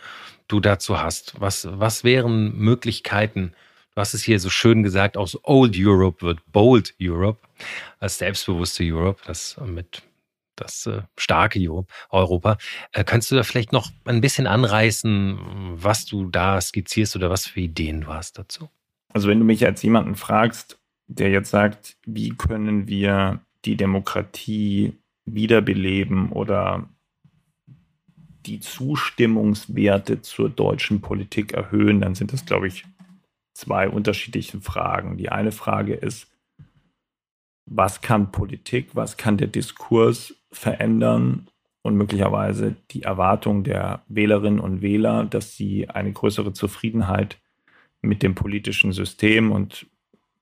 du dazu hast? Was, was wären Möglichkeiten? Du hast es hier so schön gesagt, aus Old Europe wird Bold Europe, als selbstbewusste Europe, das mit das äh, starke Europa. Äh, kannst du da vielleicht noch ein bisschen anreißen, was du da skizzierst oder was für Ideen du hast dazu? Also wenn du mich als jemanden fragst, der jetzt sagt, wie können wir die Demokratie wiederbeleben oder die Zustimmungswerte zur deutschen Politik erhöhen, dann sind das, glaube ich, zwei unterschiedliche Fragen. Die eine Frage ist, was kann Politik, was kann der Diskurs verändern und möglicherweise die Erwartung der Wählerinnen und Wähler, dass sie eine größere Zufriedenheit mit dem politischen System und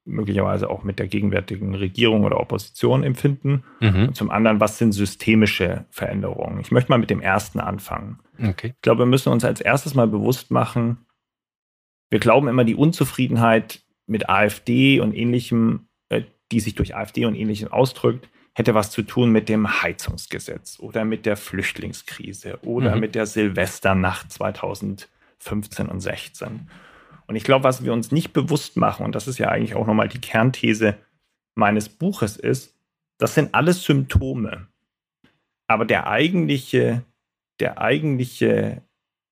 möglicherweise auch mit der gegenwärtigen Regierung oder Opposition empfinden. Mhm. Und zum anderen, was sind systemische Veränderungen? Ich möchte mal mit dem ersten anfangen. Okay. Ich glaube, wir müssen uns als erstes mal bewusst machen, wir glauben immer, die Unzufriedenheit mit AfD und ähnlichem, äh, die sich durch AfD und ähnlichem ausdrückt, hätte was zu tun mit dem Heizungsgesetz oder mit der Flüchtlingskrise oder mhm. mit der Silvesternacht 2015 und 16. Und ich glaube, was wir uns nicht bewusst machen, und das ist ja eigentlich auch nochmal die Kernthese meines Buches, ist, das sind alles Symptome. Aber der eigentliche, der eigentliche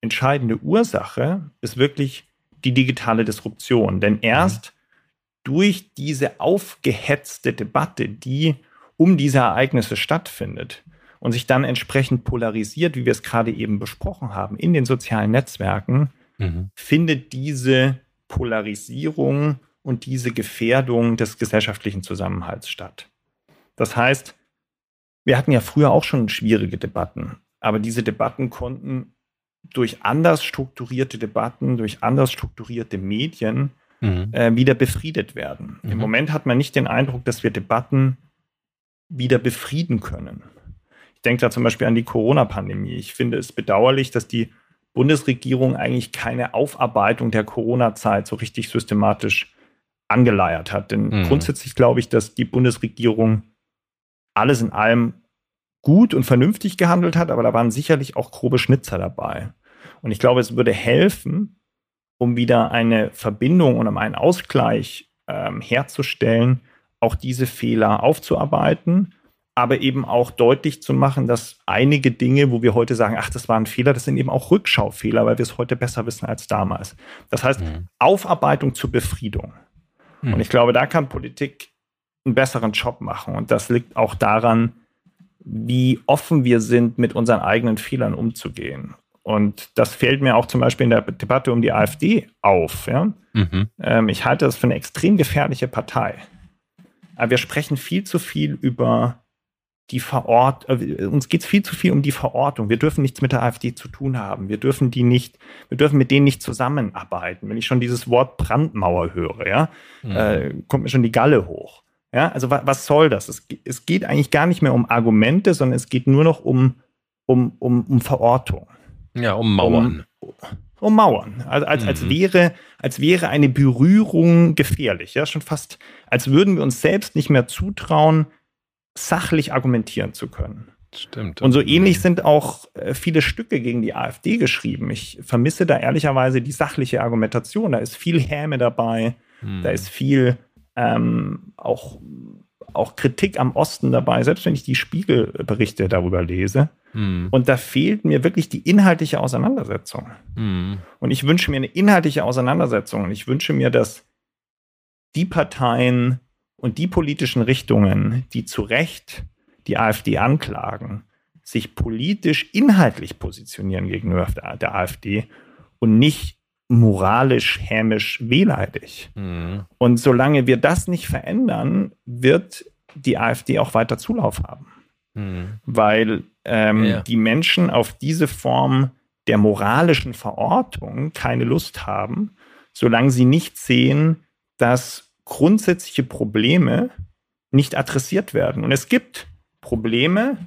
entscheidende Ursache ist wirklich die digitale Disruption. Denn erst mhm. durch diese aufgehetzte Debatte, die um diese Ereignisse stattfindet und sich dann entsprechend polarisiert, wie wir es gerade eben besprochen haben, in den sozialen Netzwerken, mhm. findet diese Polarisierung und diese Gefährdung des gesellschaftlichen Zusammenhalts statt. Das heißt, wir hatten ja früher auch schon schwierige Debatten, aber diese Debatten konnten durch anders strukturierte Debatten, durch anders strukturierte Medien mhm. äh, wieder befriedet werden. Mhm. Im Moment hat man nicht den Eindruck, dass wir Debatten wieder befrieden können. Ich denke da zum Beispiel an die Corona-Pandemie. Ich finde es bedauerlich, dass die Bundesregierung eigentlich keine Aufarbeitung der Corona-Zeit so richtig systematisch angeleiert hat. Denn mhm. grundsätzlich glaube ich, dass die Bundesregierung alles in allem gut und vernünftig gehandelt hat, aber da waren sicherlich auch grobe Schnitzer dabei. Und ich glaube, es würde helfen, um wieder eine Verbindung und um einen Ausgleich ähm, herzustellen, auch diese Fehler aufzuarbeiten, aber eben auch deutlich zu machen, dass einige Dinge, wo wir heute sagen, ach, das war ein Fehler, das sind eben auch Rückschaufehler, weil wir es heute besser wissen als damals. Das heißt, mhm. Aufarbeitung zur Befriedung. Mhm. Und ich glaube, da kann Politik einen besseren Job machen. Und das liegt auch daran, wie offen wir sind, mit unseren eigenen Fehlern umzugehen. Und das fällt mir auch zum Beispiel in der Debatte um die AfD auf. Ja? Mhm. Ähm, ich halte das für eine extrem gefährliche Partei. Aber wir sprechen viel zu viel über die Verort, äh, uns geht es viel zu viel um die Verortung. Wir dürfen nichts mit der AfD zu tun haben. Wir dürfen die nicht, wir dürfen mit denen nicht zusammenarbeiten. Wenn ich schon dieses Wort Brandmauer höre, ja, mhm. äh, kommt mir schon die Galle hoch. Ja, also wa was soll das? Es, es, geht eigentlich gar nicht mehr um Argumente, sondern es geht nur noch um, um, um, um Verortung. Ja, um Mauern. Um, um Mauern. Also als, mhm. als, wäre, als wäre eine Berührung gefährlich. Ja, schon fast, als würden wir uns selbst nicht mehr zutrauen, sachlich argumentieren zu können. Stimmt. Und so ähnlich sind auch äh, viele Stücke gegen die AfD geschrieben. Ich vermisse da ehrlicherweise die sachliche Argumentation. Da ist viel Häme dabei, hm. da ist viel ähm, auch, auch Kritik am Osten dabei, selbst wenn ich die Spiegelberichte darüber lese. Hm. Und da fehlt mir wirklich die inhaltliche Auseinandersetzung. Hm. Und ich wünsche mir eine inhaltliche Auseinandersetzung. Und ich wünsche mir, dass die Parteien, und die politischen Richtungen, die zu Recht die AfD anklagen, sich politisch inhaltlich positionieren gegenüber der AfD und nicht moralisch, hämisch, wehleidig. Mhm. Und solange wir das nicht verändern, wird die AfD auch weiter Zulauf haben. Mhm. Weil ähm, ja. die Menschen auf diese Form der moralischen Verortung keine Lust haben, solange sie nicht sehen, dass grundsätzliche Probleme nicht adressiert werden. Und es gibt Probleme,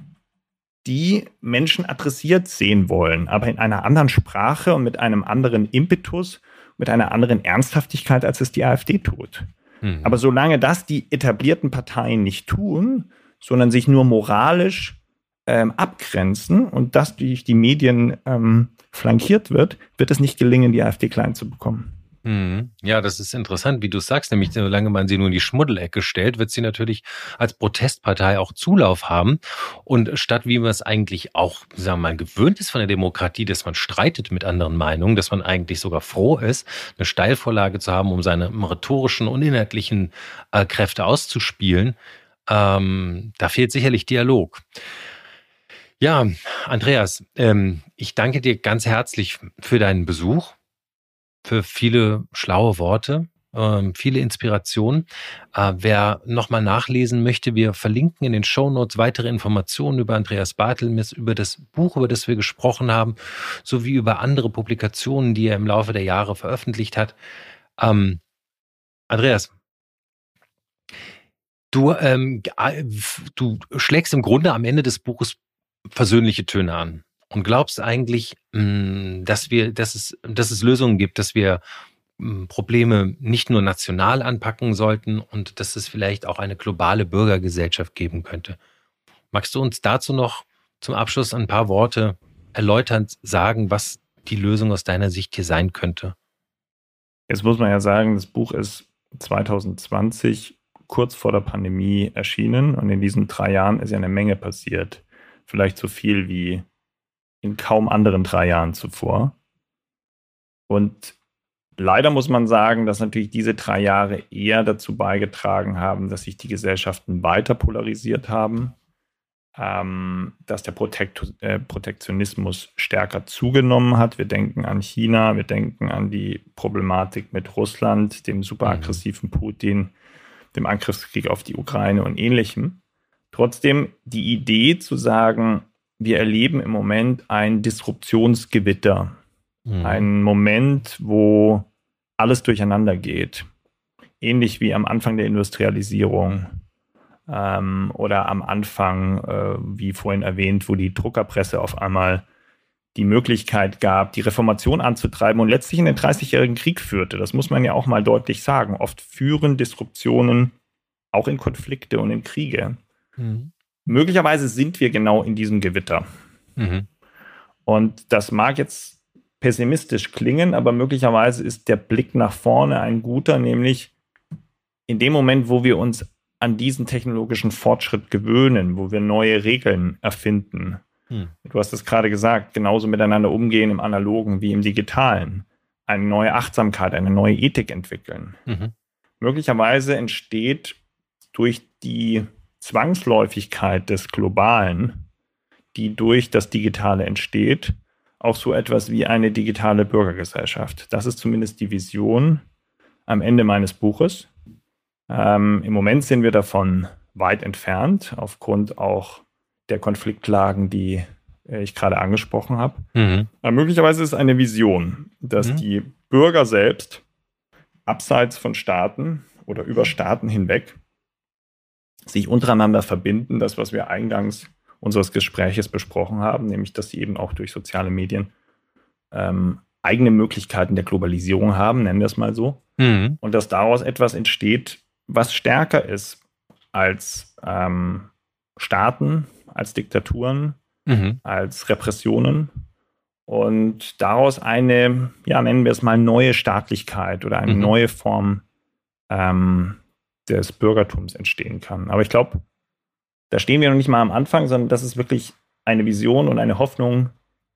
die Menschen adressiert sehen wollen, aber in einer anderen Sprache und mit einem anderen Impetus, mit einer anderen Ernsthaftigkeit, als es die AfD tut. Mhm. Aber solange das die etablierten Parteien nicht tun, sondern sich nur moralisch ähm, abgrenzen und das durch die Medien ähm, flankiert wird, wird es nicht gelingen, die AfD klein zu bekommen. Mhm. Ja, das ist interessant, wie du sagst, nämlich solange man sie nur in die Schmuddelecke stellt, wird sie natürlich als Protestpartei auch Zulauf haben. Und statt wie man es eigentlich auch, sagen wir mal, gewöhnt ist von der Demokratie, dass man streitet mit anderen Meinungen, dass man eigentlich sogar froh ist, eine Steilvorlage zu haben, um seine rhetorischen und inhaltlichen äh, Kräfte auszuspielen, ähm, da fehlt sicherlich Dialog. Ja, Andreas, ähm, ich danke dir ganz herzlich für deinen Besuch für viele schlaue Worte, äh, viele Inspirationen. Äh, wer nochmal nachlesen möchte, wir verlinken in den Show Notes weitere Informationen über Andreas Bartelmis, über das Buch, über das wir gesprochen haben, sowie über andere Publikationen, die er im Laufe der Jahre veröffentlicht hat. Ähm, Andreas, du, ähm, du schlägst im Grunde am Ende des Buches versöhnliche Töne an und glaubst eigentlich, mm, dass wir, dass es, dass es Lösungen gibt, dass wir mm, Probleme nicht nur national anpacken sollten und dass es vielleicht auch eine globale Bürgergesellschaft geben könnte. Magst du uns dazu noch zum Abschluss ein paar Worte erläuternd sagen, was die Lösung aus deiner Sicht hier sein könnte? Jetzt muss man ja sagen, das Buch ist 2020 kurz vor der Pandemie erschienen und in diesen drei Jahren ist ja eine Menge passiert. Vielleicht so viel wie in kaum anderen drei Jahren zuvor. Und leider muss man sagen, dass natürlich diese drei Jahre eher dazu beigetragen haben, dass sich die Gesellschaften weiter polarisiert haben, ähm, dass der Protekt äh, Protektionismus stärker zugenommen hat. Wir denken an China, wir denken an die Problematik mit Russland, dem superaggressiven mhm. Putin, dem Angriffskrieg auf die Ukraine und ähnlichem. Trotzdem die Idee zu sagen, wir erleben im Moment ein Disruptionsgewitter. Mhm. Ein Moment, wo alles durcheinander geht. Ähnlich wie am Anfang der Industrialisierung, ähm, oder am Anfang, äh, wie vorhin erwähnt, wo die Druckerpresse auf einmal die Möglichkeit gab, die Reformation anzutreiben und letztlich in den 30-jährigen Krieg führte. Das muss man ja auch mal deutlich sagen. Oft führen Disruptionen auch in Konflikte und in Kriege. Mhm. Möglicherweise sind wir genau in diesem Gewitter. Mhm. Und das mag jetzt pessimistisch klingen, aber möglicherweise ist der Blick nach vorne ein guter, nämlich in dem Moment, wo wir uns an diesen technologischen Fortschritt gewöhnen, wo wir neue Regeln erfinden. Hm. Du hast es gerade gesagt, genauso miteinander umgehen im analogen wie im digitalen. Eine neue Achtsamkeit, eine neue Ethik entwickeln. Mhm. Möglicherweise entsteht durch die Zwangsläufigkeit des Globalen, die durch das Digitale entsteht, auch so etwas wie eine digitale Bürgergesellschaft. Das ist zumindest die Vision am Ende meines Buches. Ähm, Im Moment sind wir davon weit entfernt, aufgrund auch der Konfliktlagen, die äh, ich gerade angesprochen habe. Mhm. Aber möglicherweise ist es eine Vision, dass mhm. die Bürger selbst abseits von Staaten oder über Staaten hinweg sich untereinander verbinden, das, was wir eingangs unseres Gespräches besprochen haben, nämlich dass sie eben auch durch soziale Medien ähm, eigene Möglichkeiten der Globalisierung haben, nennen wir es mal so. Mhm. Und dass daraus etwas entsteht, was stärker ist als ähm, Staaten, als Diktaturen, mhm. als Repressionen. Und daraus eine, ja, nennen wir es mal neue Staatlichkeit oder eine mhm. neue Form ähm, des Bürgertums entstehen kann. Aber ich glaube, da stehen wir noch nicht mal am Anfang, sondern das ist wirklich eine Vision und eine Hoffnung,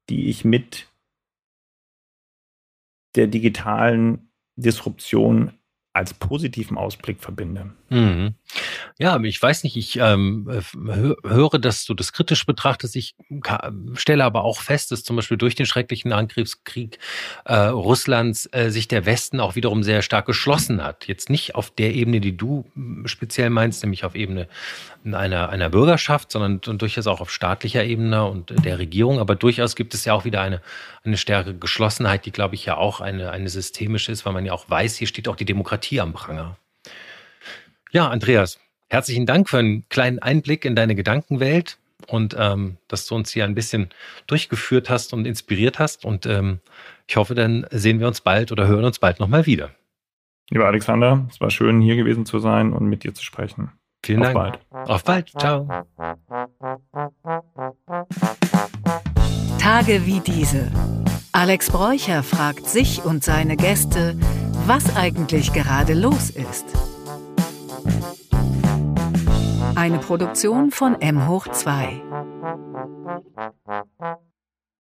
die ich mit der digitalen Disruption als positiven Ausblick verbinde. Mhm. Ja, ich weiß nicht, ich ähm, höre, dass du das kritisch betrachtest. Ich stelle aber auch fest, dass zum Beispiel durch den schrecklichen Angriffskrieg äh, Russlands äh, sich der Westen auch wiederum sehr stark geschlossen hat. Jetzt nicht auf der Ebene, die du speziell meinst, nämlich auf Ebene einer, einer Bürgerschaft, sondern durchaus auch auf staatlicher Ebene und der Regierung. Aber durchaus gibt es ja auch wieder eine, eine stärkere Geschlossenheit, die, glaube ich, ja auch eine, eine systemische ist, weil man ja auch weiß, hier steht auch die Demokratie am Pranger. Ja, Andreas, herzlichen Dank für einen kleinen Einblick in deine Gedankenwelt und ähm, dass du uns hier ein bisschen durchgeführt hast und inspiriert hast. Und ähm, ich hoffe, dann sehen wir uns bald oder hören uns bald nochmal wieder. Lieber Alexander, es war schön, hier gewesen zu sein und mit dir zu sprechen. Vielen Auf Dank. Bald. Auf bald. Ciao. Tage wie diese. Alex Bräucher fragt sich und seine Gäste, was eigentlich gerade los ist. Eine Produktion von M hoch 2.